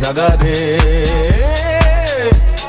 Mama, mama,